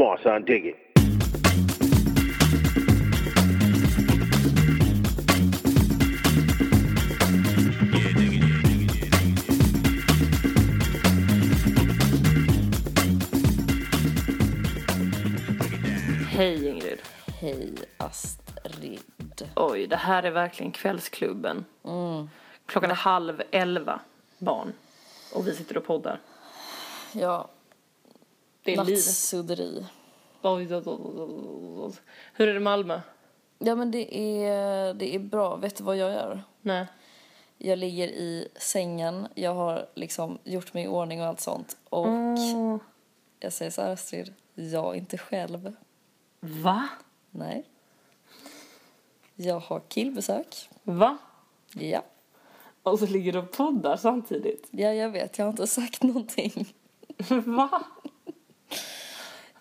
Come on, son, dig it. Hej Ingrid. Hej Astrid. Oj, det här är verkligen kvällsklubben. Klockan är halv elva, barn. Och vi sitter och poddar. Ja, Det är nattsudderi. Hur är det i Malmö? Ja men det är, det är bra. Vet du vad jag gör? Nej. Jag ligger i sängen. Jag har liksom gjort mig i ordning och allt sånt. Och Mm. jag säger så här Astrid. Jag är inte själv. Va? Nej. Jag har killbesök. Va? Ja. Och så ligger du och poddar samtidigt. Ja, jag vet. Jag har inte sagt någonting. Va?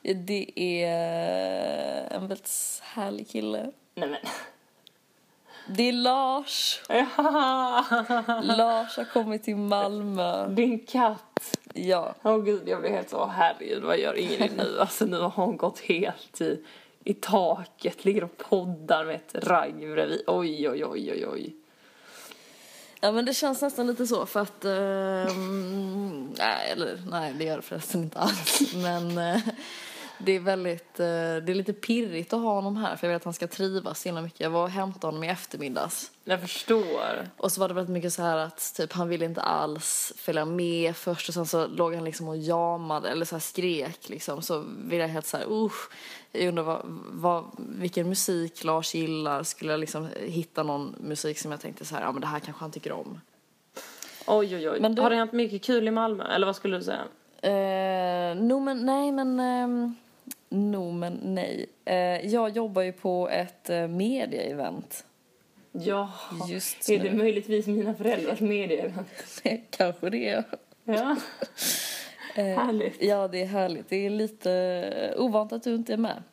Det är en väldigt härlig kille. Nej men. Det är Lars. Ja. Lars har kommit till Malmö. Din katt. Ja. Åh gud, jag blir helt så, herregud vad gör Ingrid nu? Alltså nu har hon gått helt i, i taket, ligger och poddar med ett ragg bredvid. Oj, oj, oj, oj, oj. Ja men det känns nästan lite så för att... eh, nej, eller nej det gör det förresten inte alls. Men eh, det är väldigt... eh, det är lite pirrigt att ha honom här för jag vet att han ska trivas så himla mycket. Jag var och hämtade honom i eftermiddags. Jag förstår. Och så var det väldigt mycket så här att typ han ville inte alls följa med först och sen så låg han liksom och jamade eller så här skrek liksom. Så ville jag helt så här usch. Jag undrar vad, vad, vilken musik Lars gillar. Skulle jag liksom hitta någon musik som jag tänkte så här, ja men det här kanske han tycker om. Oj, oj, oj. Men du- Har det hänt mycket kul i Malmö? Eller vad skulle du säga? Eh, no men nej men, ehm, no men nej. Eh, jag jobbar ju på ett uh, media-event Ja, just är det nu. möjligtvis mina föräldrars medier? Kanske det. Ja, Eh, härligt. ja det är härligt. Det är lite ovant att du inte är med.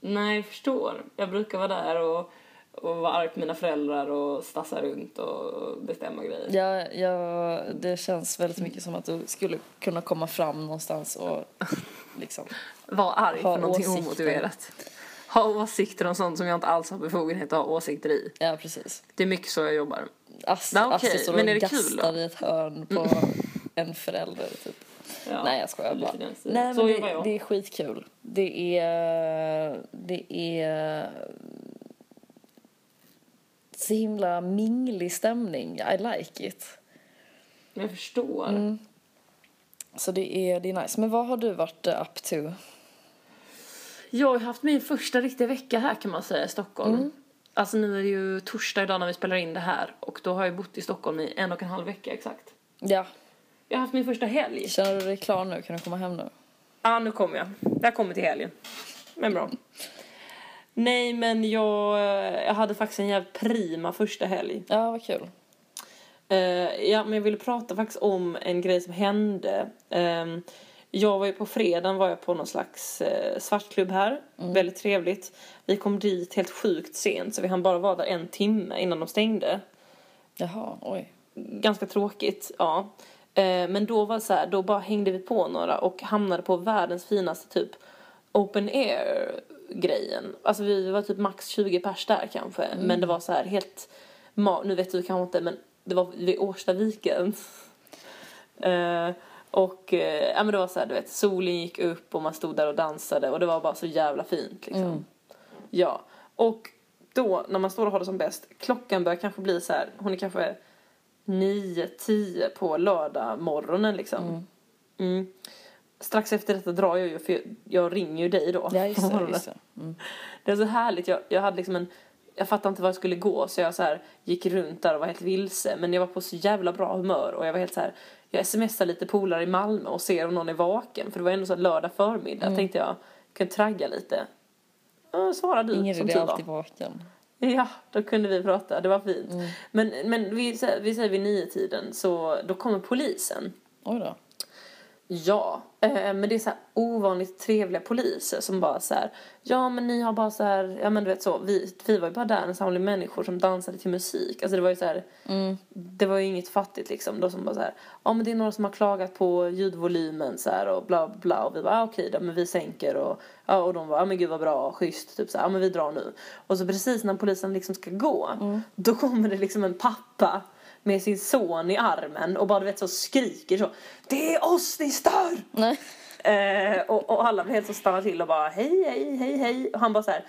Nej, jag förstår. Jag brukar vara där och, och vara arg på mina föräldrar och stassa runt och bestämma grejer. Ja, ja, det känns väldigt mycket som att du skulle kunna komma fram någonstans och liksom... Var arg för någonting åsikter. omotiverat. Ha åsikter om sånt som jag inte alls har befogenhet att ha åsikter i. Ja, precis. Det är mycket så jag jobbar. Ast- Ja, okej, Astrid men är det kul då? i ett hörn på en förälder, typ. Ja, Nej, jag skojar bara. Nej, så men jobbar det, jag. det är skitkul. Det är... Det är... Så himla minglig stämning. I like it. Jag förstår. Mm. Så det är, det är nice. Men vad har du varit eh, up to? Jag har haft min första riktiga vecka här kan man säga i Stockholm. Mm. Alltså nu är det ju torsdag idag när vi spelar in det här och då har jag bott i Stockholm i en och en halv vecka exakt. Ja, Jag har haft min första helg. känner du dig klar nu? Kan du komma hem nu? Ja, nu kommer jag. Jag kommer till helgen. Men bra. Nej, men jag, jag hade faktiskt en jävligt prima första helg. Ja, vad kul. Eh, ja, men jag ville prata faktiskt om en grej som hände. Ehm, jag var ju på fredagen var jag på någon slags uh, svartklubb här. Väldigt trevligt. Vi kom dit helt sjukt sent så vi hann bara vara där en timme innan de stängde. Jaha, oj. Ganska tråkigt, ja. Eh, men då var det så här, då bara hängde vi på några och hamnade på världens finaste typ open air grejen. Alltså vi var typ max 20 pers där kanske. Men det var så här helt, nu vet du kanske inte men det var vid Årstaviken. Eh, och eh, ja men det var så här, du vet, solen gick upp och man stod där och dansade och det var bara så jävla fint liksom. Ja, och då när man står och har det som bäst, klockan börjar kanske bli så här, hon är kanske 9, 10 på lördag morgonen liksom. Mm. Strax efter detta drar jag ju, för jag, jag ringer ju dig då. Ja, just det. Just det. Mm. Det är så härligt. Jag, jag hade liksom en... Jag fattade inte var jag skulle gå så jag så här gick runt där och var helt vilse. Men jag var på så jävla bra humör och jag var helt så här. Jag smsar lite polare i Malmö och ser om någon är vaken. För det var ändå så lördag förmiddag. Mm. Tänkte jag kunde tragga lite. Ja, svarade du Ingrid som tur var. alltid vaken. Ja, då kunde vi prata. Det var fint. Mm. Men, men vi, vi säger vid nio tiden så då kommer polisen. Oj då. Ja, eh, men det är så ovanligt trevliga poliser som bara så här, ja men ni har bara så här, ja men du vet så, vi, vi var ju bara där en samling människor som dansade till musik. Alltså det var ju så här, det var ju inget fattigt liksom. Då som bara så här, ja men det är några som har klagat på ljudvolymen så här och bla bla och vi bara, ah, okej då men vi sänker och, ja och de var, ja men gud vad bra, schysst, typ så här, ja men vi drar nu. Och så precis när polisen liksom ska gå, då kommer det liksom en pappa med sin son i armen och bara du vet så skriker så. Det är oss ni stör! Nej. Eh, och, och alla blir helt så stannar till och bara hej, hej, hej, hej. Och han bara så här.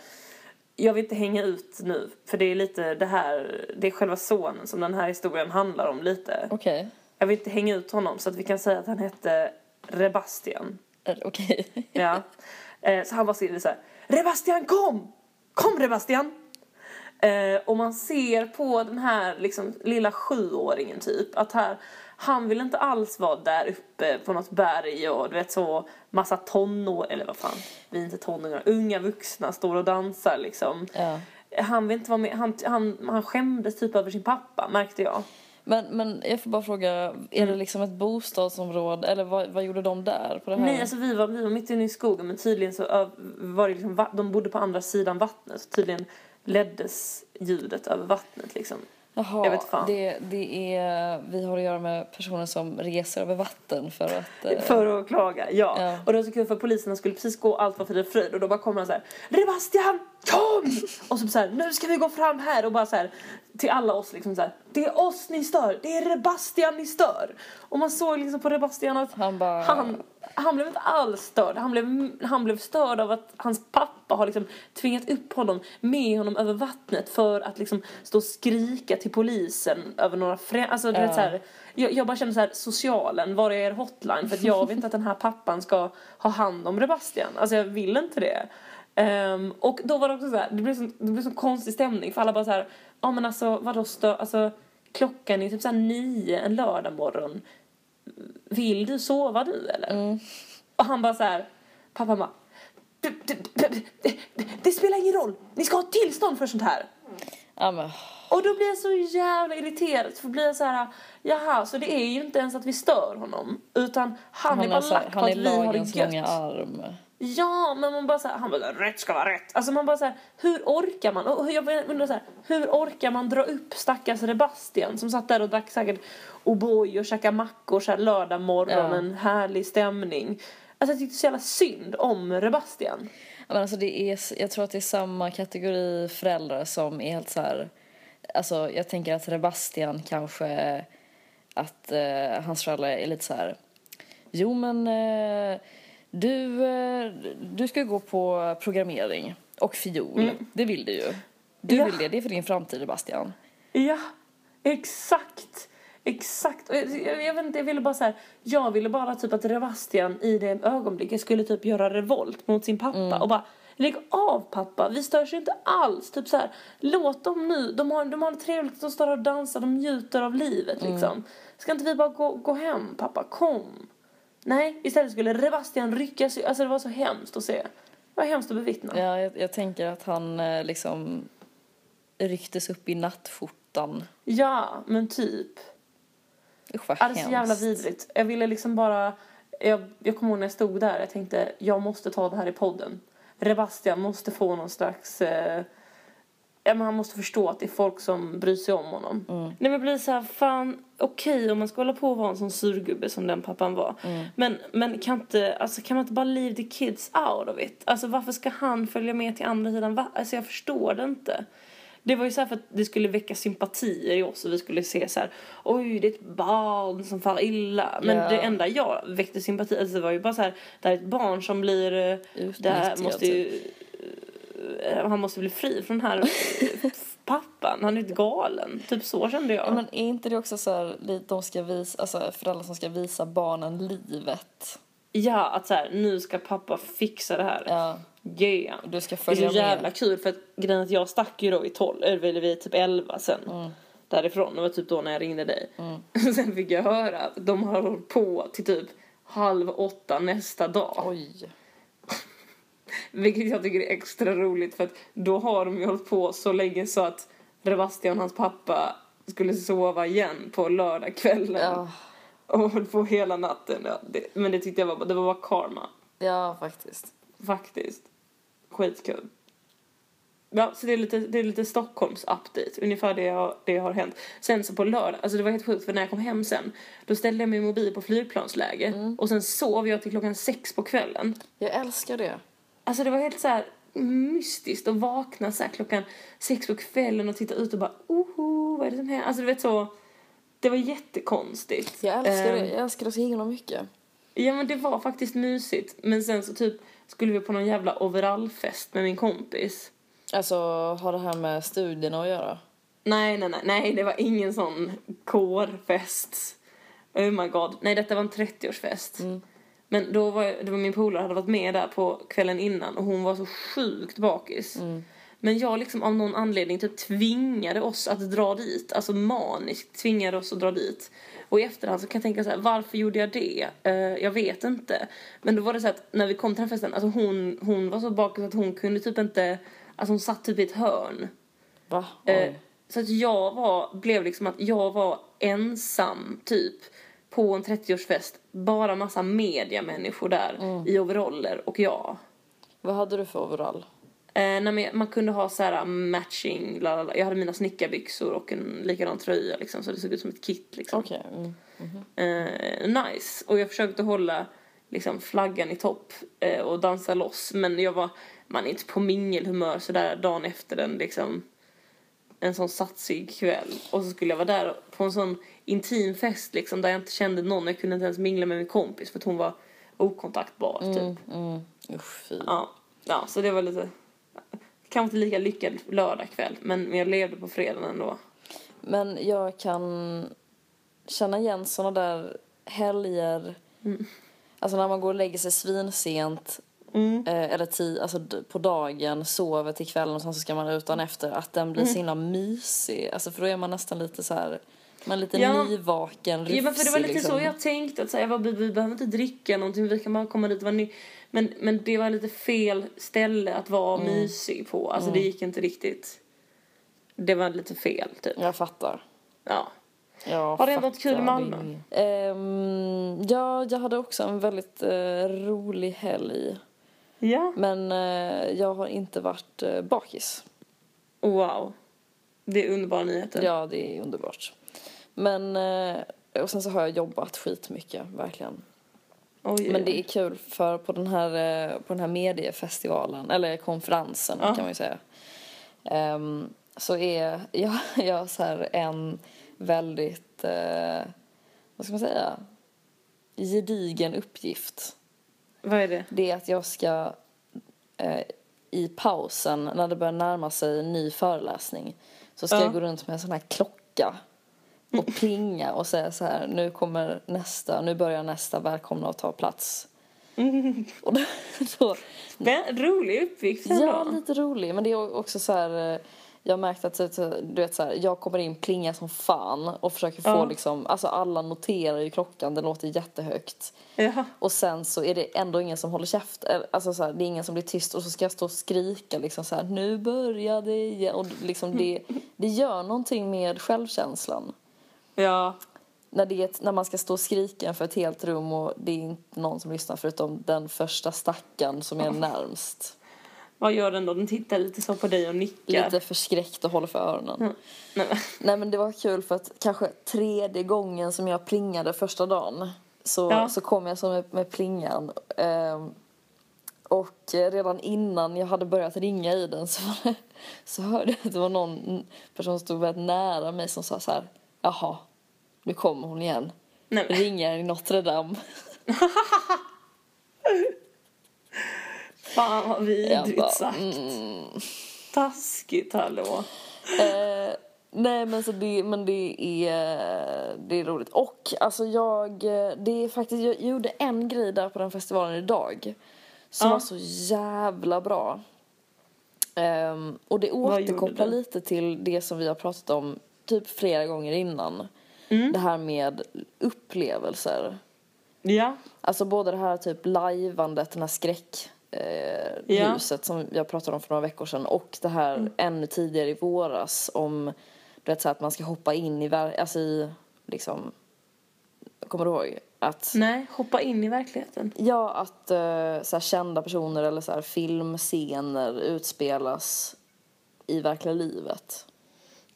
Jag vill inte hänga ut nu för det är lite det här, det är själva sonen som den här historien handlar om lite. Okej. Jag vill inte hänga ut honom så att vi kan säga att han hette Rebastian. Okej. Ja. Eh, så han bara säger så här. Rebastian kom! Kom Rebastian! Eh, och man ser på den här liksom, lilla sjuåringen typ att här, han vill inte alls vara där uppe på något berg och du vet så massa tonår, eller vad fan, vi är inte tonåringar, unga vuxna står och dansar liksom. Ja. Han vill inte vara med, han, han, han skämdes typ över sin pappa märkte jag. Men, men jag får bara fråga, är Mm. det liksom ett bostadsområde eller vad, vad gjorde de där på det här? Nej, alltså vi var, vi var mitt inne i skogen men tydligen så var det liksom, de bodde på andra sidan vattnet. Så tydligen leddes ljudet över vattnet liksom. Jaha, jag vet fan. Det, det är, vi har att göra med personer som reser över vatten för att... eh, För att klaga, ja. Ja. Och det var så kul för poliserna skulle precis gå allt var frid och fröjd och då bara kommer han så här Rebastian, kom! och så så här, nu ska vi gå fram här och bara så här till alla oss liksom så här, det är oss ni stör, det är Rebastian ni stör. Och man såg liksom på Rebastian att Han bara... han, han blev inte alls störd. Han blev, han blev störd av att hans pappa har liksom tvingat upp honom med honom över vattnet för att liksom stå och skrika till polisen över några frä... Alltså du vet Ja. så här, jag, jag bara känner så här, socialen, var är er hotline? För att jag vill inte att den här pappan ska ha hand om Rebastian. Alltså jag vill inte det. Ehm, och då var det också så här, det blev så, det blev så konstig stämning för alla bara så här, ja men alltså vadå stö, alltså klockan är typ så här nio en lördag morgon. Vill du sova nu eller? Mm. Och han bara så här, pappa bara, det, spelar ingen roll, ni ska ha tillstånd för sånt här. Ja, men, Och då blir jag så jävla irriterad för blir jag så här, jaha, så det är ju inte ens att vi stör honom. Utan han, är bara lack på han att vi har det gött. långa arm. Ja, men man bara så här, han bara rätt ska vara rätt. Alltså man bara så här, hur orkar man? Och jag undrar så här, hur orkar man dra upp stackars Rebastian som satt där och drack säkert O'boy och käkade mackor så här lördag morgon, Ja. en härlig stämning. Alltså jag tyckte så jävla synd om Rebastian. Ja, Men alltså det är, jag tror att det är samma kategori föräldrar som är helt så här... Alltså jag tänker att Sebastian kanske... Att eh, hans föräldrar är lite så här... Jo men eh, du, eh, du ska gå på programmering och fiol. Det vill du ju. Du Ja. vill det, det är för din framtid Sebastian. Ja, exakt. Exakt. Jag, jag, vet inte, jag ville bara så här, jag ville bara typ att Rebastian i det ögonblicket skulle typ göra revolt mot sin pappa och bara Lägg av pappa, vi störs ju inte alls. Typ så här, låt dem nu, de har, de har det trevligt, de står och dansar, de njuter av livet liksom. Ska inte vi bara gå, gå hem pappa, kom. Nej, istället skulle Rebastian rycka sig, alltså det var så hemskt att se. Det var hemskt att bevittna. Ja, jag, jag tänker att han eh, liksom rycktes upp i nattskjortan. Ja, men typ. Usch vad Ja, det är så jävla hemskt. vidrigt. Jag ville liksom bara... Jag, jag kommer ihåg när jag stod där, jag tänkte jag måste ta det här i podden. Rebastian måste få någon slags... Eh, ja, men han måste förstå att det är folk som bryr sig om honom. Mm. Nej men blir så här, fan okej om man ska hålla på och vara en sån surgubbe som den pappan var. Mm. Men, men kan, inte, alltså, kan man inte bara leave the kids out of it? Alltså varför ska han följa med till andra sidan? Va? Alltså jag förstår det inte. Det var ju så här för att det skulle väcka sympatier i oss och vi skulle se så här, oj det är ett barn som far illa. Men Ja. det enda jag väckte sympati, alltså det var ju bara så här, det här är ett barn som blir, eh, det här Utnyttjad, måste ju, eh, han måste bli fri från den här eh, pappan, han är inte galen. Typ så kände jag. Ja, men är inte det också så här, de ska visa, alltså föräldrar som ska visa barnen livet? Ja, att så här, nu ska pappa fixa det här. Ja, Yeah. du ska Det är följa så jävla med. kul för att grejen att jag stack ju då i 12, eller vi är typ 11 sen. Mm. Därifrån, det var typ då när jag ringde dig. sen fick jag höra att de har hållit på till typ halv åtta nästa dag. Oj. Vilket jag tycker är extra roligt för att då har de ju hållit på så länge så att Rebastian, hans pappa, skulle sova igen på lördagskvällen. Ja. och höll på hela natten. Ja, det, men det tyckte jag var, det var bara karma. Ja, faktiskt. Faktiskt. Skitkul. Ja, så det är lite, det är lite Stockholms update, ungefär det, jag, det har hänt. Sen så på lördag, alltså det var helt sjukt för när jag kom hem sen, då ställde jag min mobil på flygplansläge och sen sov jag till klockan sex på kvällen. Jag älskar det. Alltså det var helt så här mystiskt att vakna så klockan sex på kvällen och titta ut och bara oho, vad är det som händer? Alltså du vet så, det var jättekonstigt. Jag älskar det. Ehm, Jag älskar det så himla mycket. Ja men det var faktiskt mysigt. Men sen så typ skulle vi på någon jävla overallfest med min kompis. Alltså, har det här med studierna att göra? Nej, nej, nej, nej, det var ingen sån kårfest. Oh my god. Nej, detta var en 30-årsfest. Men då var det var min polare hade varit med där på kvällen innan och hon var så sjukt bakis. Men jag liksom av någon anledning typ tvingade oss att dra dit. Alltså maniskt tvingade oss att dra dit. Och i efterhand så kan jag tänka så här, varför gjorde jag det? Eh, jag vet inte. Men då var det så att när vi kom till den festen, alltså hon, hon var så bakis att hon kunde typ inte, alltså hon satt typ i ett hörn. Va? Oj. så att jag var, blev liksom att jag var ensam typ på en 30-årsfest. Bara massa mediamänniskor där i overaller och jag. Vad hade du för overall? Eh, nej, man kunde ha så här matching, lalala. jag hade mina snickarbyxor och en likadan tröja liksom så det såg ut som ett kit liksom. Okej. Mm. Eh, nice. Och jag försökte hålla liksom flaggan i topp eh, och dansa loss men jag var, man är inte på mingelhumör sådär dagen efter en liksom en sån satsig kväll och så skulle jag vara där på en sån intim fest liksom där jag inte kände någon, jag kunde inte ens mingla med min kompis för att hon var okontaktbar typ. Mm. Usch, fy. Ja, ja, så det var lite kanske inte lika lyckad lördagkväll men men jag levde på fredagen ändå. Men jag kan känna igen såna där helger. Alltså när man går och lägger sig svinsent. Eh, eller ti, alltså på dagen, sover till kvällen och sen så ska man ut dagen efter. Att den blir så himla mysig. Alltså för då är man nästan lite så här. Man är lite Ja. nyvaken, rufsig Ja men för det var lite liksom. så jag tänkte att så här, jag bara, vi, vi behöver inte dricka någonting, vi kan bara komma dit och vara ny. Men, men det var lite fel ställe att vara Mm. mysig på, alltså det gick inte riktigt. Det var lite fel typ. Jag fattar. Ja. Jag Har det hänt något kul i Malmö? Ehm, ja, jag hade också en väldigt eh, rolig helg. Ja. Men eh, jag har inte varit uh, bakis. Wow. Det är underbara nyheter. Ja, det är underbart. Men, eh, och sen så har jag jobbat skitmycket, verkligen. Oj, Men det är kul för på den här, eh, på den här mediefestivalen, eller konferensen Ja. kan man ju säga. ehm, så är jag, jag så här en väldigt, eh, vad ska man säga, gedigen uppgift. Vad är det? Det är att jag ska eh, i pausen, när det börjar närma sig en ny föreläsning, så ska Ja. jag gå runt med en sån här klocka och plinga och säga så här, nu kommer nästa, nu börjar nästa, välkomna att ta plats. Och då, då, rolig uppgift ja, ändå. lite rolig, men det är också så här, eh, jag har märkt att du vet så här, jag kommer in, plingar som fan och försöker få Ja. liksom, alltså alla noterar ju klockan, den låter jättehögt. Ja. Och sen så är det ändå ingen som håller käft. Eller, Alltså så här, det är ingen som blir tyst och så ska jag stå och skrika liksom så här, nu börjar det igen. Och liksom det, det gör någonting med självkänslan. ja. När, det ett, när man ska stå och skrika för ett helt rum och det är inte någon som lyssnar förutom den första stackaren som är närmst. Vad gör den då? Den tittar lite så på dig och nickar. Lite förskräckt och håller för öronen. Nej, men. Nej men det var kul för att kanske tredje gången som jag plingade första dagen så, Ja. så kom jag så med, med plingan. Ehm, och redan innan jag hade börjat ringa i den så, det, så hörde jag att det var någon person som stod väldigt nära mig som sa så här Jaha, nu kommer hon igen. Nej, men. Ringer i Notre Dame. Fan vad vidrigt bara, sagt. mm. Taskigt hallå. Eh, nej men så det, men det är, det är roligt. Och alltså jag, det är faktiskt, jag gjorde en grej där på den festivalen idag. Som Ja. var så jävla bra. Ehm, och det återkopplar lite till det som vi har pratat om typ flera gånger innan. Mm. Det här med upplevelser. Ja. Alltså både det här typ lajvandet, den här skräck eh, Ja. ljuset som jag pratade om för några veckor sedan och det här ännu tidigare i våras om du vet så att man ska hoppa in i, alltså i liksom Kommer du ihåg? Att, Nej, hoppa in i verkligheten. ja, att eh, så här, kända personer eller så här, filmscener utspelas i verkliga livet.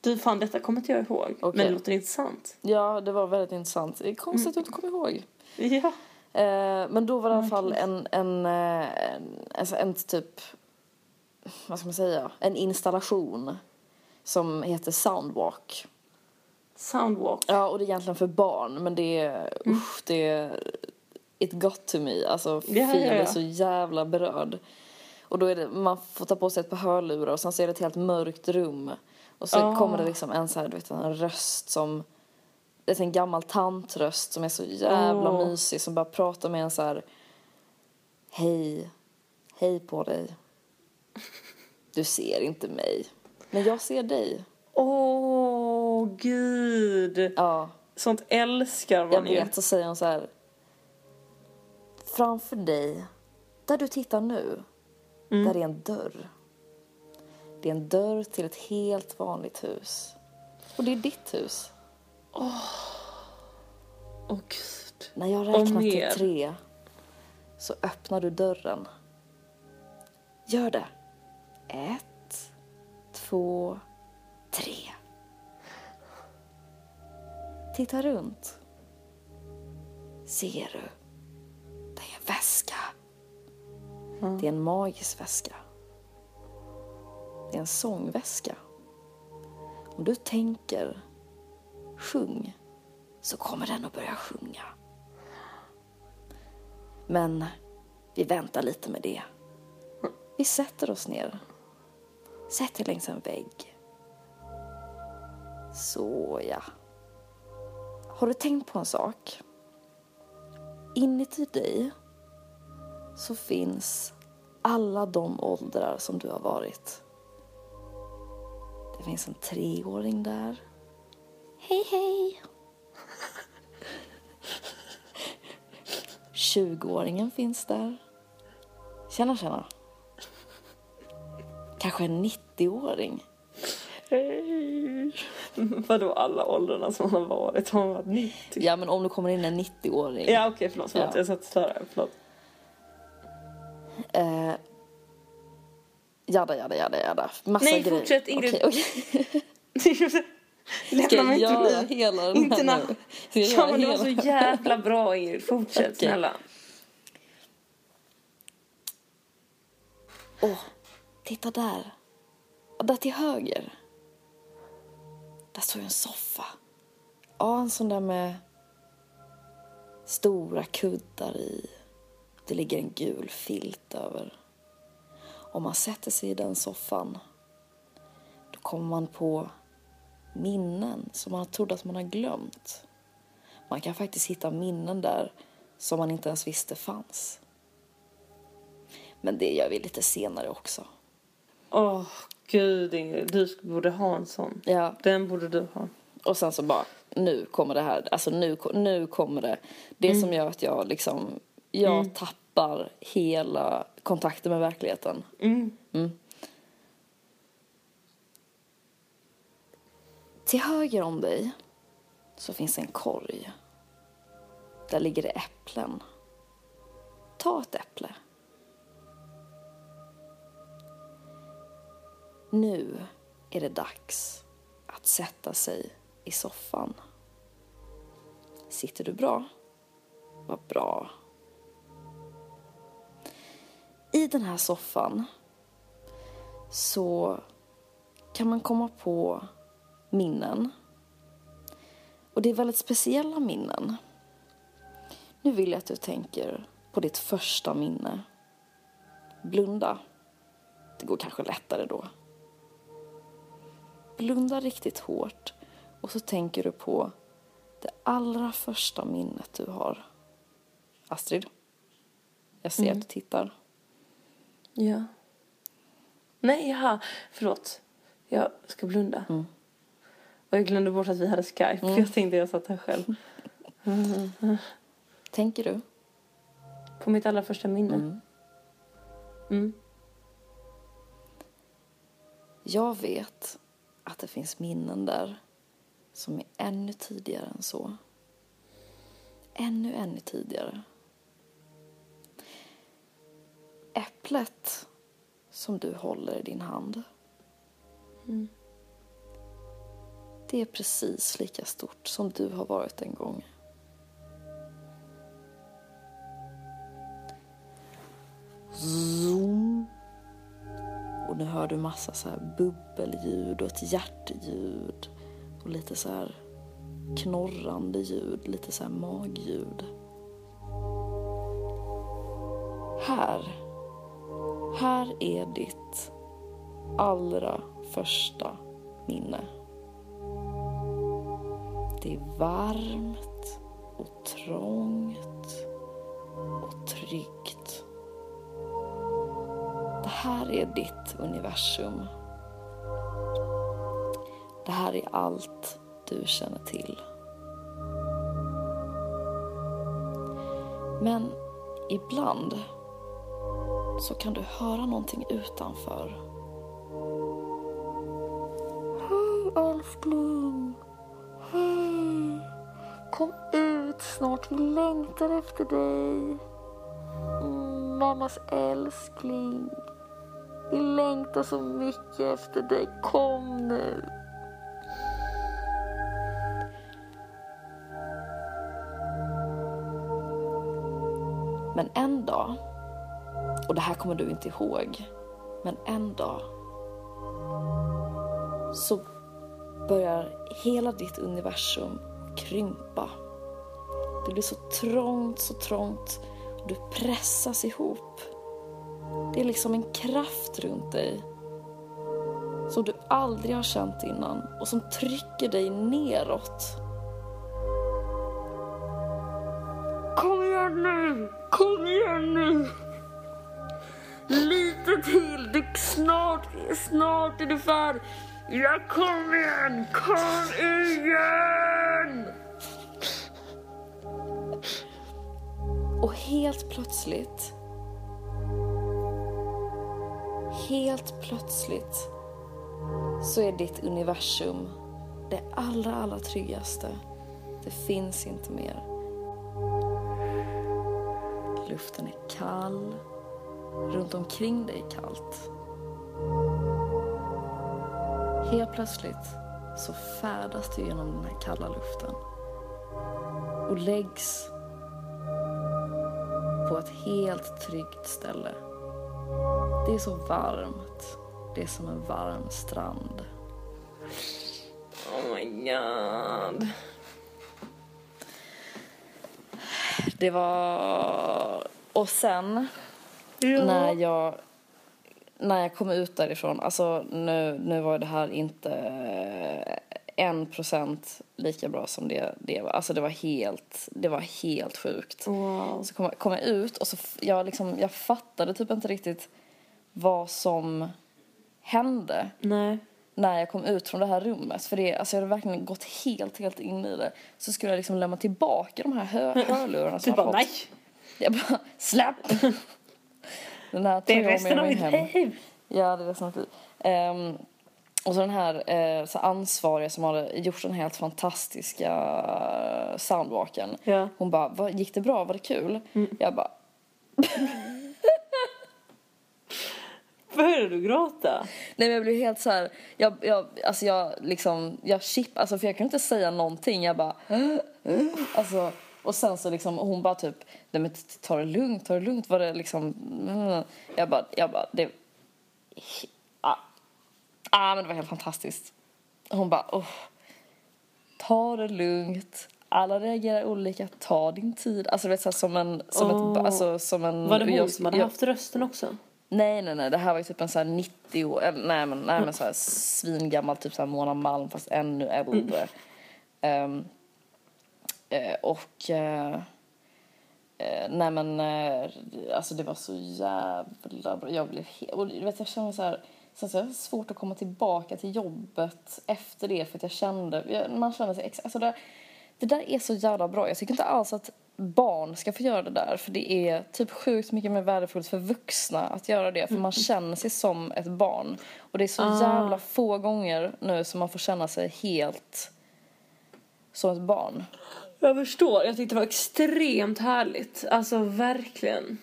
Du, fan detta kommer inte jag ihåg. Okej. Men det låter intressant. Ja, det var väldigt intressant. Det är konstigt att du inte kommer ihåg. Ja. Eh, men då var det i alla fall en, en, eh, en, alltså en typ, vad ska man säga, en installation som heter Soundwalk. Soundwalk. Ja, och det är egentligen för barn, men det är, Mm. usch, det är, it got to me. Alltså, Ja, blev ja. så jävla berörd. Och då är det, man får ta på sig ett par hörlurar och sen så är det ett helt mörkt rum. Och så Ah. kommer det liksom en så här, du vet, en röst som, det är en gammal tantröst som är så jävla Åh. mysig som bara pratar med en så här, hej, hej på dig. Du ser inte mig, men jag ser dig. Åh, gud. Ja. Sånt älskar man Jag ju. vet, så säger hon så här. Framför dig, där du tittar nu, där är en dörr. Det är en dörr till ett helt vanligt hus. Och det är ditt hus. Åh, gud. När jag räknar till tre så öppnar du dörren. Gör det. Ett, två, tre. Titta runt. Ser du? Det är en väska. Det är en magisk väska. Det är en sångväska. Om du tänker sjung så kommer den att börja sjunga. Men vi väntar lite med det. Vi sätter oss ner. Sätt längs en vägg. Så ja. Har du tänkt på en sak? Inuti dig så finns alla de åldrar som du har varit. Det finns en treåring där. Hej, hej! 20-åringen finns där. Tjena, tjena. Kanske en 90-åring. Hej. Vadå alla åldrarna som har varit? Har varit 90? Ja, men om det kommer in en 90-åring. Ja okej förlåt, förlåt. Ja. jag satt och. Förlåt. Eh, jada, jada, jada, jada. Massa Nej, grejer. fortsätt, Ingrid. Okej, Ska Lämna mig jag inte bli. hela den Inte här nu? Ska jag Ja men det var hela? så jävla bra Ingrid. Fortsätt Okej. snälla. Åh, titta där. Där till höger. Där står en soffa. Ja, en sån där med stora kuddar i. Det ligger en gul filt över. Om man sätter sig i den soffan då kommer man på minnen som man trodde att man har glömt. Man kan faktiskt hitta minnen där som man inte ens visste fanns. Men det gör vi lite senare också. Åh gud Ingrid, du borde ha en sån. Ja, Den borde du ha. och sen så bara, nu kommer det här, alltså nu, nu kommer det. Det som gör att jag liksom, jag tappar hela kontakten med verkligheten. Mm. Till höger om dig så finns en korg. Där ligger det äpplen. Ta ett äpple. Nu är det dags att sätta sig i soffan. Sitter du bra? Vad bra. I den här soffan så kan man komma på minnen. Och det är väldigt speciella minnen. Nu vill jag att du tänker på ditt första minne. Blunda. Det går kanske lättare då. Blunda riktigt hårt och så tänker du på det allra första minnet du har. Astrid, jag ser att du tittar. Ja. Nej, jaha. Förlåt. Jag ska blunda. Och jag glömde bort att vi hade Skype. För jag tänkte jag satt här själv. Tänker du? På mitt allra första minne. Mm. Jag vet att det finns minnen där som är ännu tidigare än så. ännu, ännu tidigare. Äpplet som du håller i din hand. Det är precis lika stort som du har varit en gång. Zoom. Och nu hör du massa så här bubbelljud och ett hjärtljud. Och lite så här knorrande ljud, lite så här magljud. Här, här är ditt allra första minne. Det är varmt och trångt och tryggt. Det här är ditt universum. Det här är allt du känner till. Men ibland så kan du höra någonting utanför. Hej älskling! Hej! Kom ut snart, vi längtar efter dig. Mm, mammas älskling. Vi längtar så mycket efter dig. Kom nu. Men en dag, och det här kommer du inte ihåg, men en dag så börjar hela ditt universum krympa. Det blir så trångt, så trångt och du pressas ihop. Det är liksom en kraft runt dig som du aldrig har känt innan och som trycker dig neråt. Kom igen nu! Kom igen nu! Lite till! Du, snart, snart är du färdig. Ja, kom igen! Kom igen! Och helt plötsligt Helt plötsligt så är ditt universum det allra, allra tryggaste. Det finns inte mer. Luften är kall. Runt omkring dig är kallt. Helt plötsligt så färdas du genom den här kalla luften och läggs på ett helt tryggt ställe. Det är så varmt. Det är som en varm strand. Oh my god. Det var... Och sen när jag när jag kom ut därifrån, alltså nu, nu var det här inte en procent lika bra som det, det var. Alltså det var helt, det var helt sjukt. Wow. Så kom, kom jag ut och så jag liksom, jag fattade typ inte riktigt vad som hände Nej. när jag kom ut från det här rummet. För det, alltså jag hade verkligen gått helt, helt in i det. Så skulle jag liksom lämna tillbaka de här hö- hörlurarna som Du jag bara fått. nej. Jag bara, släpp! Den här Det är jag resten av mitt liv. Ja, det är resten av mitt liv. Ehm, och så den här eh, så ansvariga som hade gjort den helt fantastiska uh, soundwalken. Ja. Hon bara, "Vad- gick det bra? Var det kul? Jag bara, Började du gråta? nej men jag blev helt så här, jag, jag, alltså jag liksom, jag chip, alltså för jag kunde inte säga någonting. Jag bara, alltså, och sen så liksom, hon bara typ, nej men ta det lugnt, ta det lugnt. Var det liksom, mm. jag bara, jag bara, det, ah, ah men det var helt fantastiskt. Hon bara, oh, ta det lugnt. Alla reagerar olika, ta din tid. Alltså du vet så här, som en, som Åh. ett, alltså som en. Var det hon jag- som hade jag- haft rösten också? Nej, nej, nej. Det här var ju typ en här 90 år, eller, nej men, nej men så här svingammal, typ så här Mona Malm fast ännu äldre. Ehm, eh, och eh, eh, nej men eh, alltså det var så jävla bra. Jag blev helt, och du vet jag kände så här, sen så det svårt att komma tillbaka till jobbet efter det för att jag kände, man känner sig, ex, alltså det, det där är så jävla bra. Jag tycker inte alls att barn ska få göra det där för det är typ sjukt mycket mer värdefullt för vuxna att göra det för man känner sig som ett barn. Och det är så Ah. jävla få gånger nu som man får känna sig helt som ett barn. Jag förstår. Jag tyckte det var extremt härligt. Alltså verkligen.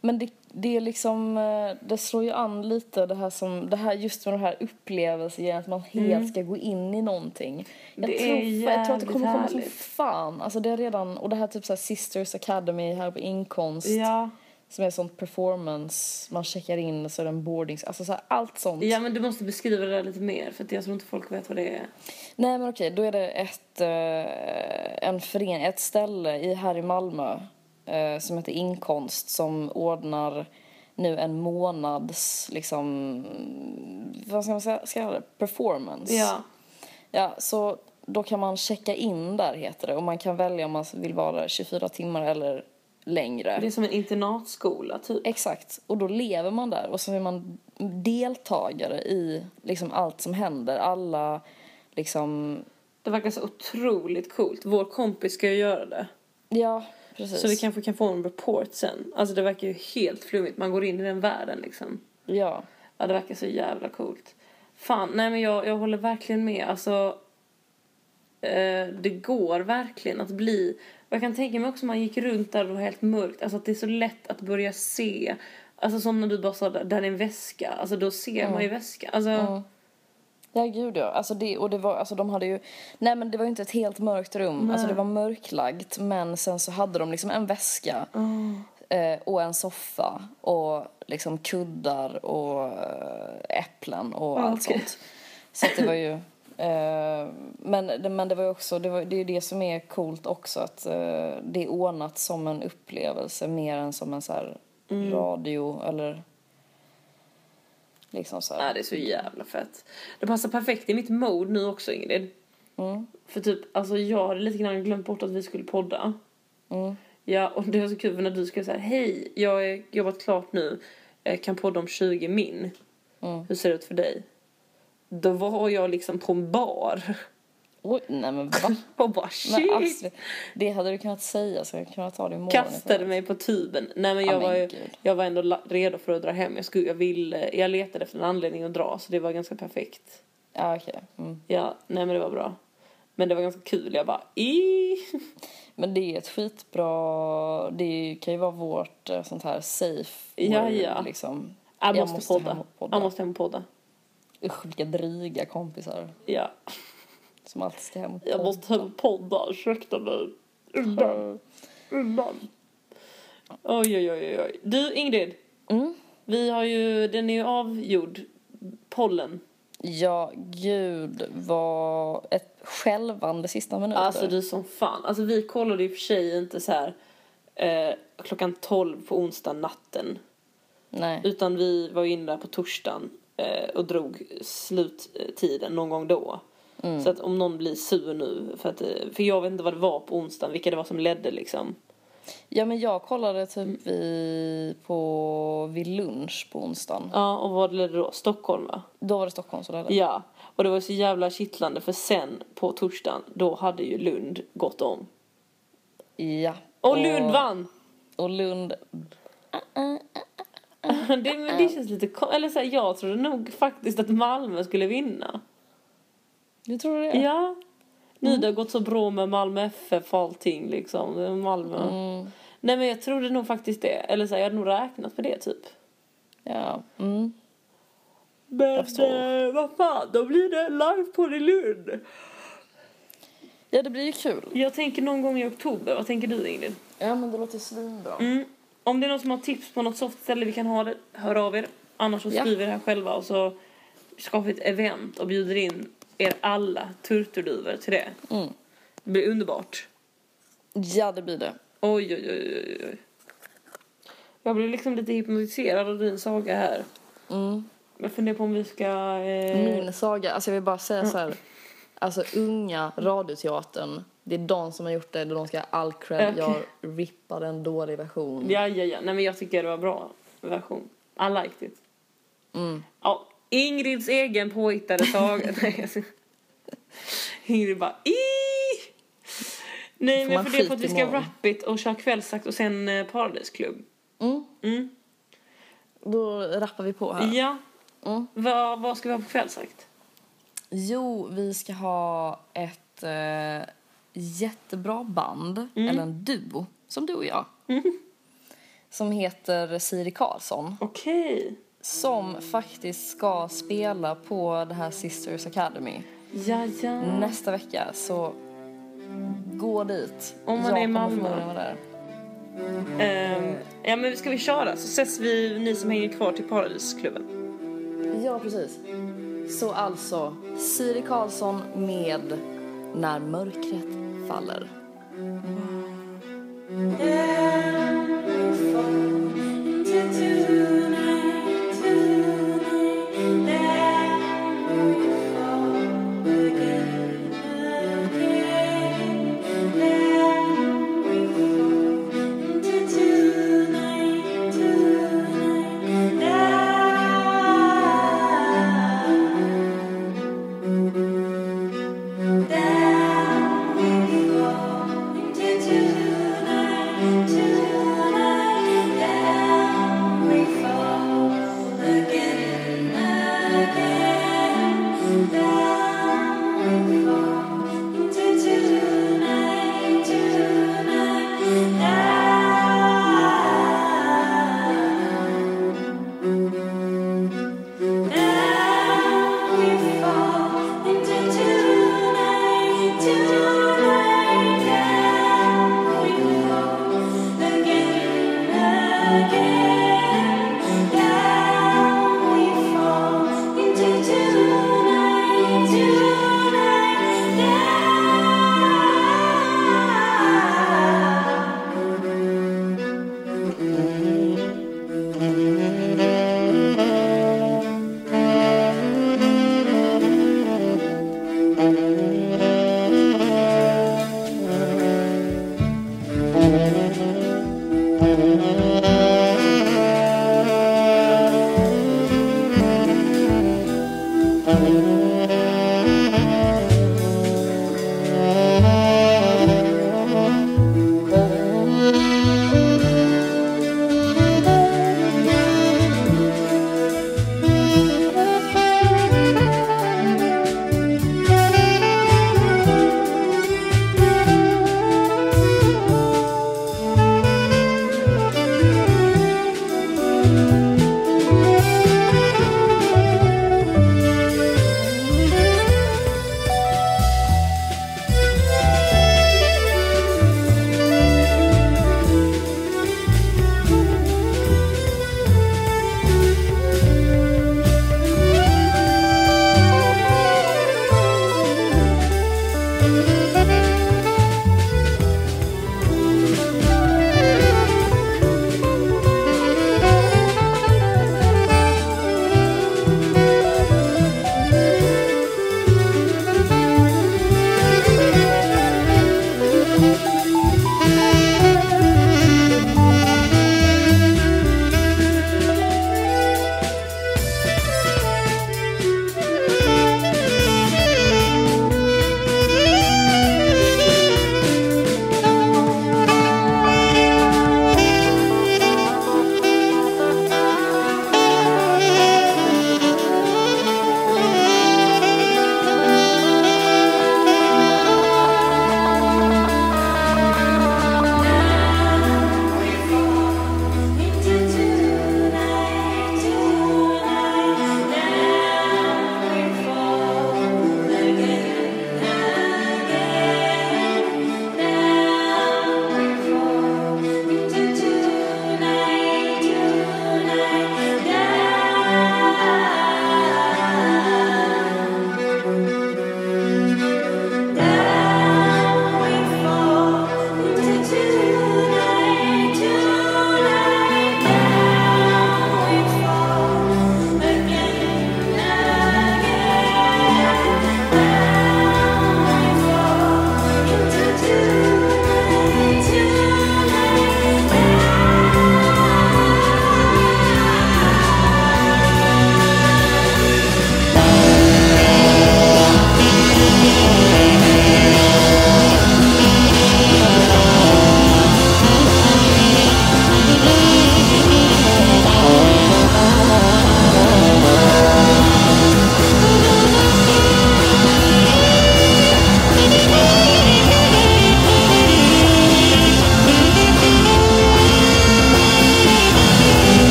Men det, det är liksom, eh, det slår ju an lite det här som, det här just med den här upplevelsen att man helt ska gå in i någonting. Jag, Det tror, är jag tror att det kommer komma som fan. Alltså det är redan, och det här typ så här Sisters Academy här på inkonst. Ja. Som är sånt performance, man checkar in så är det en boarding, alltså så här, allt sånt. Ja men du måste beskriva det där lite mer för att jag tror inte folk vet vad det är. Nej men okej, då är det ett, eh, en förening, ett ställe i, här i Malmö eh, som heter Inkonst som ordnar nu en månads, liksom, vad ska man säga, ska jag det, performance. Ja. Ja, så då kan man checka in där heter det och man kan välja om man vill vara där 24 timmar eller längre. Det är som en internatskola typ. Exakt, och då lever man där och så är man deltagare i liksom allt som händer. Alla liksom, Det verkar så otroligt coolt. Vår kompis ska ju göra det. ja precis. Så vi kanske kan få en report sen. Alltså det verkar ju helt flummigt. Man går in i den världen liksom. Ja. Ja, det verkar så jävla coolt. Fan, nej men jag, jag håller verkligen med. Alltså, eh, det går verkligen att bli... Och jag kan tänka mig också man gick runt där och det var helt mörkt. Alltså att det är så lätt att börja se. Alltså som när du bara sa, där är en väska. Alltså då ser man ju väska. Alltså, Mm. Ja gud ja, alltså det, och det var, alltså de hade ju, nej men det var ju inte ett helt mörkt rum, alltså det var mörklagt men sen så hade de liksom en väska eh, och en soffa och liksom kuddar och eh, äpplen och allt okej. sånt. Så det var ju, men, det- men det var också, det, var, det är det som är coolt också att eh, det är ordnat som en upplevelse mer än som en så här radio eller liksom så här. nej, det är så jävla fett. Det passar perfekt i mitt mode nu också Ingrid. Mm. För typ, alltså jag hade lite grann glömt bort att vi skulle podda. Mm. Ja, och det var så kul när du skulle säga hej, jag har jobbat klart nu, eh, kan podda om 20 min. Mm. Hur ser det ut för dig? Då var jag liksom på en bar Oj, nej men va? och bara Men shit. Astrid, det hade du kunnat säga så jag kunde ta det imorgon. Kastade mig på tuben. Nej men Ja, jag men var ju, jag var ändå redo för att dra hem. Jag, skulle, jag, ville, jag letade efter en anledning att dra så det var ganska perfekt. Ja, okej. Mm. Ja, nej men det var bra. Men det var ganska kul. Jag bara i. Men det är ett skitbra, det kan ju vara vårt eh, sånt här safe Ja, ja. liksom. Jag Jag måste, måste podda. podda. Jag måste hem och podda. Usch, vilka dryga kompisar Ja. som alltid ska hem och Jag måste hem och podda. Ursäkta mig. Undan. Undan. Oj, oj, oj, oj. Du, Ingrid. Mm. Vi har ju, den är ju avgjord. Pollen. Ja, gud vad ett skälvande sista minuter. Alltså du som fan. Alltså vi kollade och för sig inte så här eh, klockan 12 på onsdag natten. Nej. Utan vi var ju inne där på torsdagen och drog sluttiden någon gång då. Så att om någon blir sur nu, för, att, eh, för jag vet inte vad det var på onsdagen, vilka det var som ledde liksom. Ja, men jag kollade typ Mm. vid, på, vid lunch på onsdagen. Ja, och vad ledde då? Stockholm va? Då var det Stockholm som ledde. Ja, och det var så jävla kittlande för sen på torsdagen, då hade ju Lund gått om. Ja. Och Lund vann! Och Lund det, men det känns lite Eller så här, jag trodde nog faktiskt att Malmö skulle vinna. Du tror det? Ja. Nu det har gått så bra med Malmö FF och allting liksom. Malmö. Mm. Nej men jag trodde nog faktiskt det. Eller så här, jag hade nog räknat med det typ. Ja. Mm. Men eh, vad fan, då blir det live på i Lund. Ja, det blir ju kul. Jag tänker någon gång i oktober. Vad tänker du Ingrid? Ja, men det låter svinbra. Mm. Om det är någon som har tips på något soft ställe vi kan ha det, hör av er. Annars så Ja. skriver här själva och så skapar vi ett event och bjuder in er alla turturduvor till det. Mm. Det blir underbart. Ja, det blir det. Oj, oj, oj, oj. Jag blir liksom lite hypnotiserad av din saga här. Mm. Jag funderar på om vi ska... Eh... Min saga, alltså jag vill bara säga så här. Alltså unga radioteatern, det är de som har gjort det, de ska ha all cred. Okej. Jag rippade en dålig version. Ja, ja, ja. Nej, men jag tycker det var bra version. I liked it. Mm. Ja, Ingrids egen påhittade ska- Ingrid bara i. Nej, men för det är för att vi ska wrap it och köra kvällsakt och sen eh, paradisklubb. Mm. Mm. Då rappar vi på här. Ja. Mm. Vad, vad ska vi ha på kvällsakt? Jo, vi ska ha ett, eh, jättebra band, eller en duo, som du och jag. Som heter Siri Karlsson. Okej. Som faktiskt ska spela på det här Sisters Academy Ja, ja. nästa vecka. Så gå dit. Om man jag är förmodligen vara där. Ehm, ja, men ska vi köra så ses vi, ni som hänger kvar, till Paradisklubben. Ja, precis. Så alltså, Siri Karlsson med när mörkret faller. Down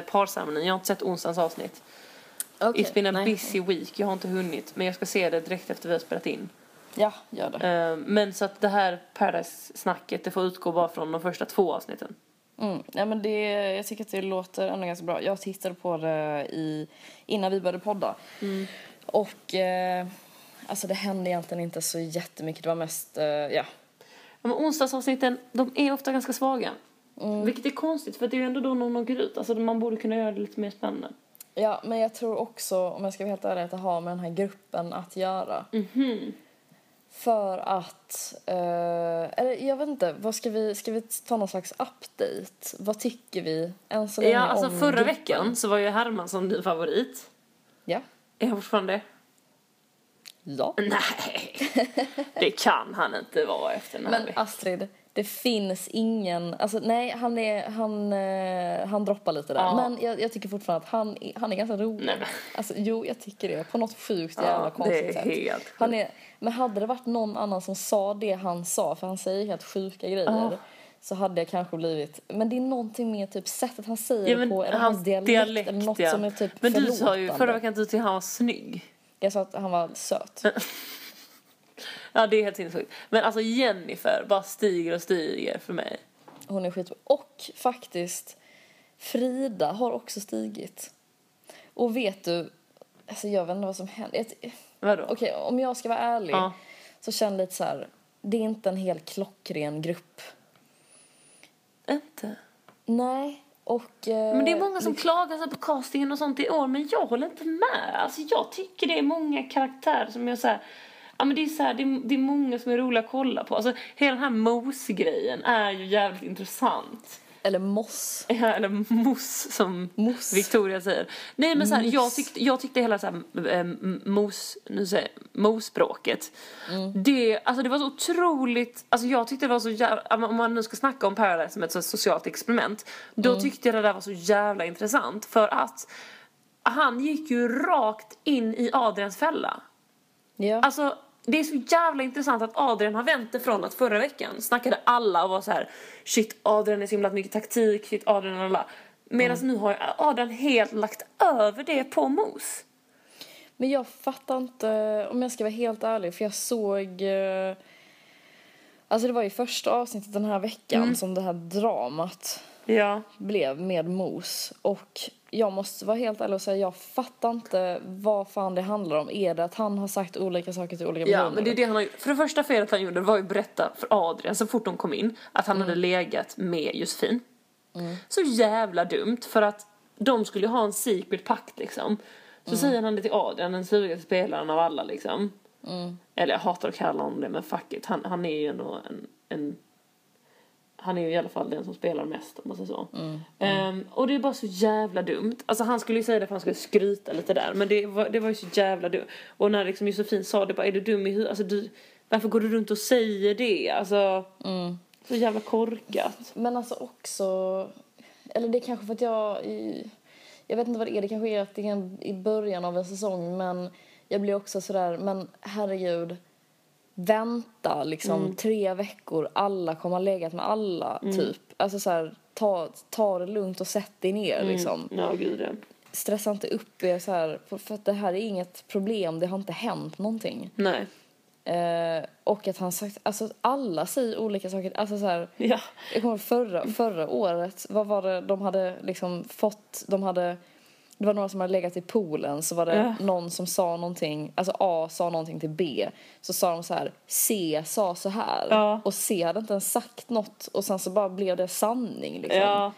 parceremonin, jag har inte sett onsdagens avsnitt. Okej, It's been a nej. busy week, jag har inte hunnit. Men jag ska se det direkt efter vi har spelat in. Ja, gör det. Eh, men så att det här Paradise-snacket, det får utgå bara från de första två avsnitten. Mm. Ja, men det, jag tycker att det låter ändå ganska bra. Jag tittade på det i, innan vi började podda. Och eh, alltså det hände egentligen inte så jättemycket. Det var mest, eh, ja. Ja, men onsdagsavsnitten, de är ofta ganska svaga. Vilket är konstigt, för det är ju ändå då någon åker ut. Alltså man borde kunna göra det lite mer spännande. Ja, men jag tror också, om jag ska vara helt ärlig, att det har med den här gruppen att göra. För att, eh, eller jag vet inte, vad ska vi, ska vi ta någon slags update? Vad tycker vi än så länge Ja, alltså om förra gruppen? veckan så var ju Hermansson din favorit. Ja. Är han fortfarande det? Ja. Nej, det kan han inte vara efter den här Men veckan. Astrid, det finns ingen, alltså nej han är, han, eh, han droppar lite där. Ja. Men jag, jag tycker fortfarande att han, är- han är ganska rolig. Nej, men. Alltså jo jag tycker det, på något sjukt jävla Ja, det konstigt är sätt. helt Han är, men hade det varit någon annan som sa det han sa, för han säger helt sjuka grejer. Så hade jag kanske blivit, men det är någonting med typ sättet han säger det på, eller hans dialekt, dialekt, eller något ja. som är typ Men du sa ju förlåtande. förra veckan att du tyckte han var snygg. Jag sa att han var söt. Ja, det är helt sinnessjukt. Men alltså Jennifer bara stiger och stiger för mig. Hon är skitbra. Och faktiskt, Frida har också stigit. Och vet du, alltså jag vet inte vad som händer. Vadå? Okej, om jag ska vara ärlig Ja. så känner jag lite så här, det är inte en helt klockren grupp. Inte? Nej, och... eh, Men det är många som klagar på castingen och sånt i år, men jag håller inte med. Alltså jag tycker det är många karaktärer som jag så här, ja men det är så här, det, är, det är många som är roliga att kolla på. Alltså hela den här mos-grejen är ju jävligt intressant. Eller Moss. Ja, eller mos som Mos. Victoria säger. Nej men så här, jag tyckte, jag tyckte hela så här, mos, nu säger mos-språket. Det, alltså det var så otroligt, alltså jag tyckte det var så jävla, om man nu ska snacka om Paradise som ett så socialt experiment. Då tyckte jag det där var så jävla intressant för att han gick ju rakt in i Adrians fälla. Ja. Alltså, det är så jävla intressant att Adrian har vänt det från att förra veckan snackade alla och var så här: shit Adrian är så himla mycket taktik, shit Adrian alla. Medan nu har Adrian helt lagt över det på Mos. Men jag fattar inte, om jag ska vara helt ärlig, för jag såg... eh, Alltså det var ju första avsnittet den här veckan Mm. som det här dramat Ja. blev med Mos. Och jag måste vara helt ärlig och säga, jag fattar inte vad fan det handlar om. Är det att han har sagt olika saker till olika Ja, personer? men det är det han har gjort. För det första felet han gjorde var ju att berätta för Adrian så fort de kom in att han hade legat med Josefin. Så jävla dumt för att de skulle ju ha en secret pakt liksom. Så säger han det till Adrian, den surigaste spelaren av alla liksom. Eller jag hatar att kalla honom det men fuck it. Han, han är ju ändå en, en han är ju i alla fall den som spelar mest om man säger så. Ehm, och det är bara så jävla dumt. Alltså han skulle ju säga det för han skulle skryta lite där. Men det var, det var ju så jävla dumt. Och när liksom Josefin sa det bara, är du dum i huvudet? Alltså du, varför går du runt och säger det? Alltså, så jävla korkat. Men alltså också, eller det är kanske för att jag, i, jag vet inte vad det är, det kanske är att det är i början av en säsong men jag blir också sådär, men herregud, vänta liksom tre veckor, alla kommer ha legat med alla typ. Alltså såhär, ta, ta det lugnt och sätt dig ner liksom. Ja, gud ja. Stressa inte upp er så här, för, att det här är inget problem, det har inte hänt någonting. Nej. Eh, och att han sagt, alltså alla säger olika saker, alltså så här, Ja. jag kommer förra, förra året, vad var det de hade liksom fått, de hade, det var några som hade legat i poolen så var det Ja. någon som sa någonting, alltså A sa någonting till B. Så sa de så här, C sa så här. Ja. Och C hade inte ens sagt något och sen så bara blev det sanning liksom. Ja.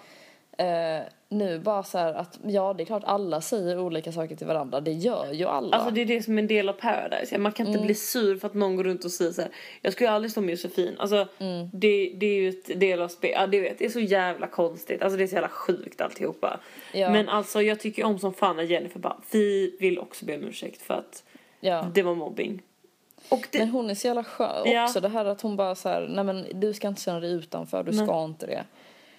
Eh, nu bara så här att, ja det är klart alla säger olika saker till varandra, det gör ju alla. Alltså det är det som är en del av Paradise. Ja, Man kan inte Mm. bli sur för att någon går runt och säger så här. Jag skulle aldrig stå med Josefin. Alltså Mm. det, det är ju ett del av spel. Ja, det vet. Det är så jävla konstigt. Alltså det är så jävla sjukt alltihopa. Ja. Men alltså jag tycker om som fan när Jennifer bara. Vi vill också be om ursäkt för att ja. det var mobbing. Det, Men hon är så jävla skön Ja. också. Det här att hon bara så här, nej men du ska inte känna dig utanför, du Nej. ska inte det.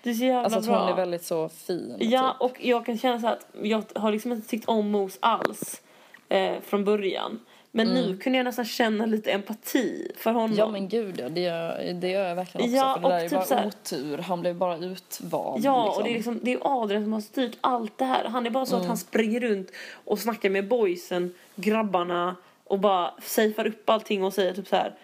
Det är så jävla Alltså att bra. hon är väldigt så fin. Ja, typ. och jag kan känna så att jag har liksom inte tyckt om Mos alls eh, från början. Men nu kunde jag nästan känna lite empati för honom. Ja men gud ja, det gör, det gör jag verkligen också. Ja, för det där och är typ bara så här- otur. Han blev bara utvald. Ja, liksom. och det är, liksom, det är Adrian som har styrt allt det här. Han är bara så Mm. att han springer runt och snackar med boysen, grabbarna och bara safear upp allting och säger typ så här.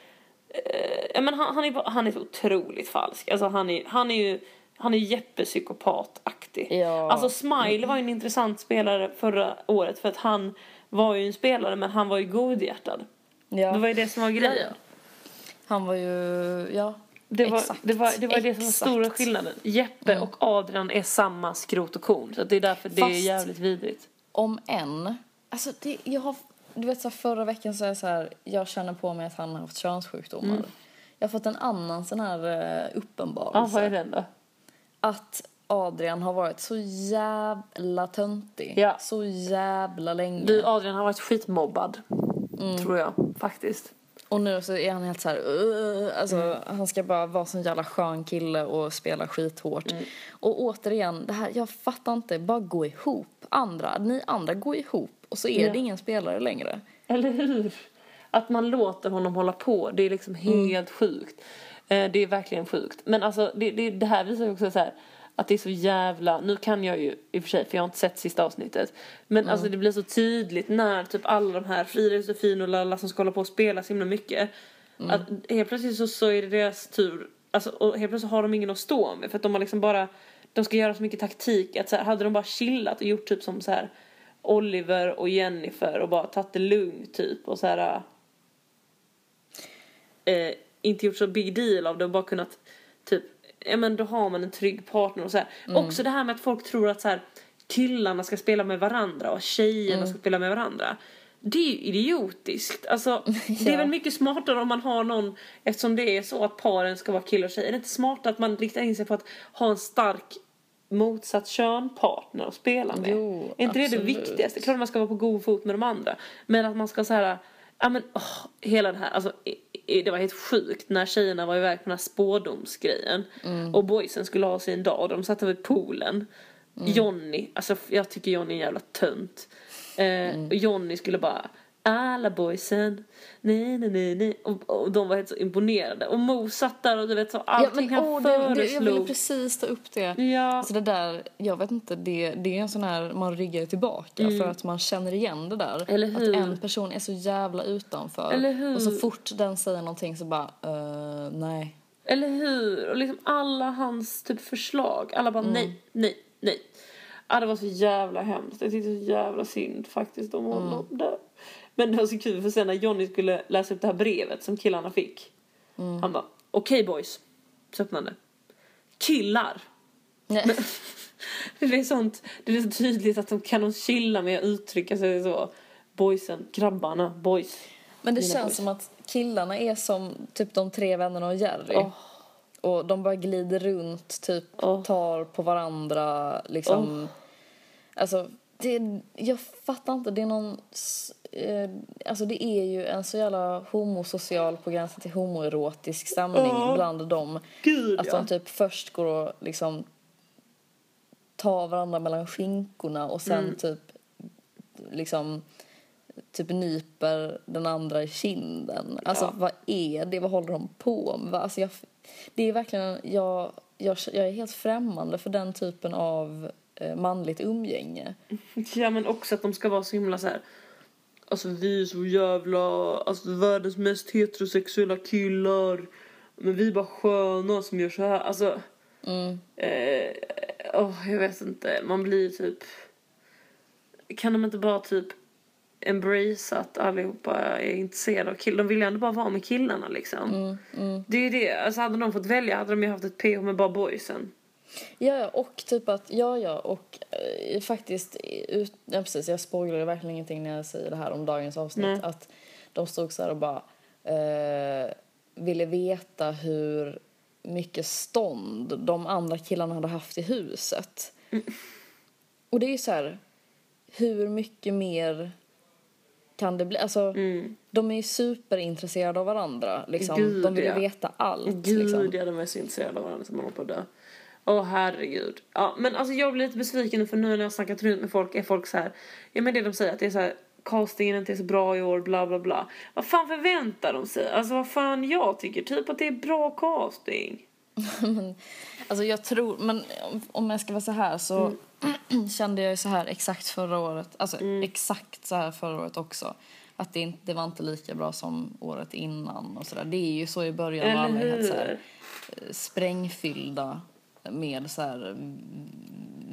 Eh, men han, han, är, han är så otroligt falsk. Alltså han är, han är ju han är Jeppe psykopataktig. Ja. Alltså Smile var ju en intressant spelare förra året för att han var ju en spelare men han var ju godhjärtad. ja. Det var ju det som var grejen. Ja, ja. Han var ju, ja. Det var, Exakt. det var, det, var det som var stora skillnaden. Jeppe och Adrian är samma skrot och korn. Så det är därför det är Fast- jävligt vidrigt. Om en, alltså det, jag har, du vet så här, förra veckan så är jag så här, jag känner på mig att han har haft könssjukdomar. Mm. Jag har fått en annan sån här eh, Ja, uppenbarelse. vad är den då? Att Adrian har varit så jävla töntig. Ja. Så jävla länge. Du, Adrian har varit skitmobbad. Mm. Tror jag, faktiskt. Och nu så är han helt så här, alltså Mm. han ska bara vara sån jävla skön kille och spela skithårt. Mm. Och återigen, det här, jag fattar inte, bara gå ihop. Andra, ni andra går ihop och så är Ja. det ingen spelare längre. Eller hur? Att man låter honom hålla på, det är liksom helt sjukt. Eh, det är verkligen sjukt. Men alltså, det, det, det här visar ju också så här att det är så jävla, nu kan jag ju i och för sig för jag har inte sett sista avsnittet. Men alltså det blir så tydligt när typ alla de här, Frida, Josefin och Lalla som ska hålla på och spela så himla mycket. Att helt plötsligt så, så är det deras tur, alltså, och helt plötsligt har de ingen att stå med för att de har liksom bara, de ska göra så mycket taktik att så här, hade de bara chillat och gjort typ som så här Oliver och Jennifer och bara tagit det lugnt typ och så här eh, inte gjort så big deal av det och bara kunnat typ, ja men då har man en trygg partner och så här. Också det här med att folk tror att så här killarna ska spela med varandra och tjejerna ska spela med varandra. Det är ju idiotiskt. Alltså, det är Ja. väl mycket smartare om man har någon, eftersom det är så att paren ska vara kille och tjej. Är det inte smartare att man riktar in sig på att ha en stark motsatt könpartner att spela med? Jo, är inte det det absolut. viktigaste? Klart man ska vara på god fot med de andra. Men att man ska så här, ja men åh, hela det här, alltså det var helt sjukt när tjejerna var iväg på den här spådomsgrejen. Mm. Och boysen skulle ha sin dag och de satt vid poolen. Mm. Johnny, alltså jag tycker Johnny är en jävla tönt. Eh, Mm. Och Johnny skulle bara alla boysen, nej nej nej nej. Och, och de var helt så imponerade. Och Mo satt där och du vet så Ja, allting men, han åh, det, det, jag ville föreslog. precis ta upp det. Ja. Alltså det där, jag vet inte, det, det är en sån här, man ryggar tillbaka för att man känner igen det där. Mm. Eller hur? Att en person är så jävla utanför. Eller hur? Och så fort den säger någonting så bara, uh, nej. Eller hur? Och liksom alla hans typ förslag. Alla bara nej, nej, nej. Ja, det var så jävla hemskt. Jag tyckte så jävla synd faktiskt om honom där. Men det var så kul för sen när Johnny skulle läsa upp det här brevet som killarna fick. Han bara, okej boys. Så öppnade han det. Killar. nej. Det är sånt, det är så tydligt att de kan de chilla med att uttrycka sig så. Boysen, grabbarna, boys. Men det Mina känns boys. som att killarna är som typ de tre vännerna och Jerry. Åh. Och de bara glider runt, typ Åh. tar på varandra, liksom. Alltså, det, jag fattar inte, det är någon... Eh, alltså det är ju en så jävla homosocial på gränsen till homoerotisk stämning Ja. bland dem. Gud Att ja. de typ först går och liksom tar varandra mellan skinkorna och sen Mm. typ liksom typ nyper den andra i kinden. Alltså Ja. vad är det? Vad håller de på med? Alltså jag, det är verkligen, jag, jag, jag är helt främmande för den typen av eh, manligt umgänge. Ja men också att de ska vara så himla så här. Alltså vi är så jävla, alltså världens mest heterosexuella killar. Men vi är bara sköna som gör så här. Alltså, Mm. eh, åh, jag vet inte. Man blir typ, kan de inte bara typ embrace att allihopa är intresserade av killar? De vill ju ändå bara vara med killarna liksom. Mm, mm. Det är ju det, alltså hade de fått välja hade de ju haft ett PH med bara boysen. Ja, ja, och typ att, ja, ja, och eh, faktiskt, ut, ja, precis, jag spåglar verkligen ingenting när jag säger det här om dagens avsnitt. Nej. Att de stod så här och bara eh, ville veta hur mycket stånd de andra killarna hade haft i huset. Och det är ju så här, hur mycket mer kan det bli? Alltså, Mm. de är ju superintresserade av varandra. Liksom. Gud, de vill ja. veta allt. Gud, liksom. ja, de är så intresserade av varandra som håller på att dö. Åh herregud. Ja, men alltså jag blir lite besviken för nu när jag har snackat runt med folk är folk så här. Ja men det de säger att det är så här. castingen inte är så bra i år, bla bla bla. Vad fan förväntar de sig? Alltså vad fan jag tycker typ att det är bra casting. Alltså jag tror, men om- jag ska vara så här så Mm. kände jag ju så här exakt förra året, alltså exakt så här förra året också. Att det, inte, det var inte lika bra som året innan och sådär. Det är ju så i början av Eller så här, eh, sprängfyllda med så här mm,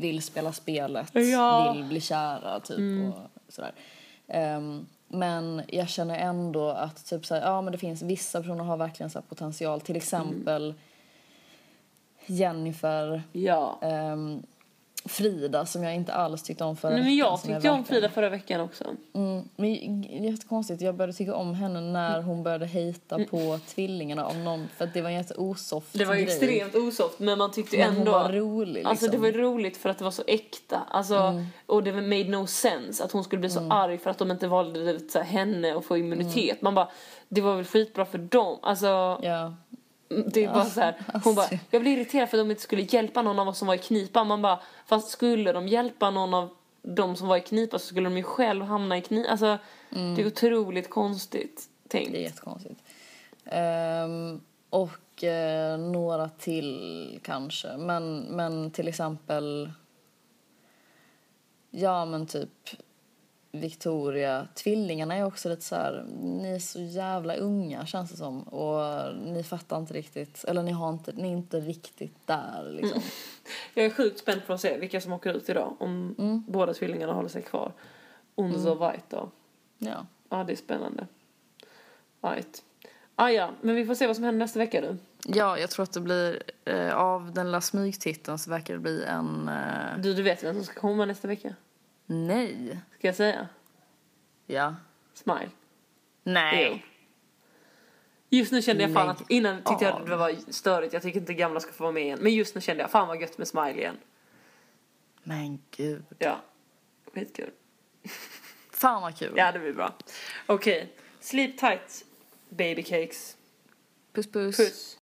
vill spela spelet, Ja. Mm. vill bli kära typ och sådär. Ehm, men jag känner ändå att typ så här, ja men det finns vissa personer har verkligen så potential. Till exempel Jennifer, Ja. ehm, Frida som jag inte alls tyckte om förra Nej, men jag veckan, som tyckte om Frida förra veckan också. Mm, men jättekonstigt, jag började tycka om henne när hon började hejta på tvillingarna av någon, för att det var en jätteosoft Mm. Det var grej. extremt osoft men man tyckte Men hon ändå... var rolig liksom. Alltså det var ju roligt för att det var så äkta. Alltså, Och det made no sense att hon skulle bli så arg för att de inte valde så här, henne och få immunitet. Man bara, det var väl skitbra för dem. Alltså, Ja. Det är bara så här, hon bara, alltså. jag blev irriterad för att de inte skulle hjälpa någon av oss som var i knipa. Man bara, fast skulle de hjälpa någon av de som var i knipa så skulle de ju själv hamna i knipa. Alltså, det är otroligt konstigt tänkt. Det är jättekonstigt. Ehm, och eh, några till kanske. Men, men till exempel... Ja, men typ Victoria. Tvillingarna är också lite så här... Ni är så jävla unga, känns det som. Och ni fattar inte riktigt... Eller ni, har inte, ni är inte riktigt där, liksom. Jag är sjukt spänd på att se vilka som åker ut idag. Om Mm. båda tvillingarna håller sig kvar. Unzo och White då. Ja. Ja, det är spännande. Right. Ah, ja, men vi får se vad som händer nästa vecka du. ja, jag tror att det blir... Eh, av den lilla smygtiteln så verkar det bli en... Eh, Du, du vet vem som ska komma nästa vecka? Nej. Ska jag säga? Ja. Smile. Nej. Jo. Just nu kände jag fan att innan tyckte jag det var störigt. Jag tycker inte gamla ska få vara med igen. Men just nu kände jag fan vad gött med Smile igen. Men gud. Ja. Skitkul. Fan vad kul. Ja, det blir bra. Okej. Sleep tight, baby cakes. Puss puss. Puss.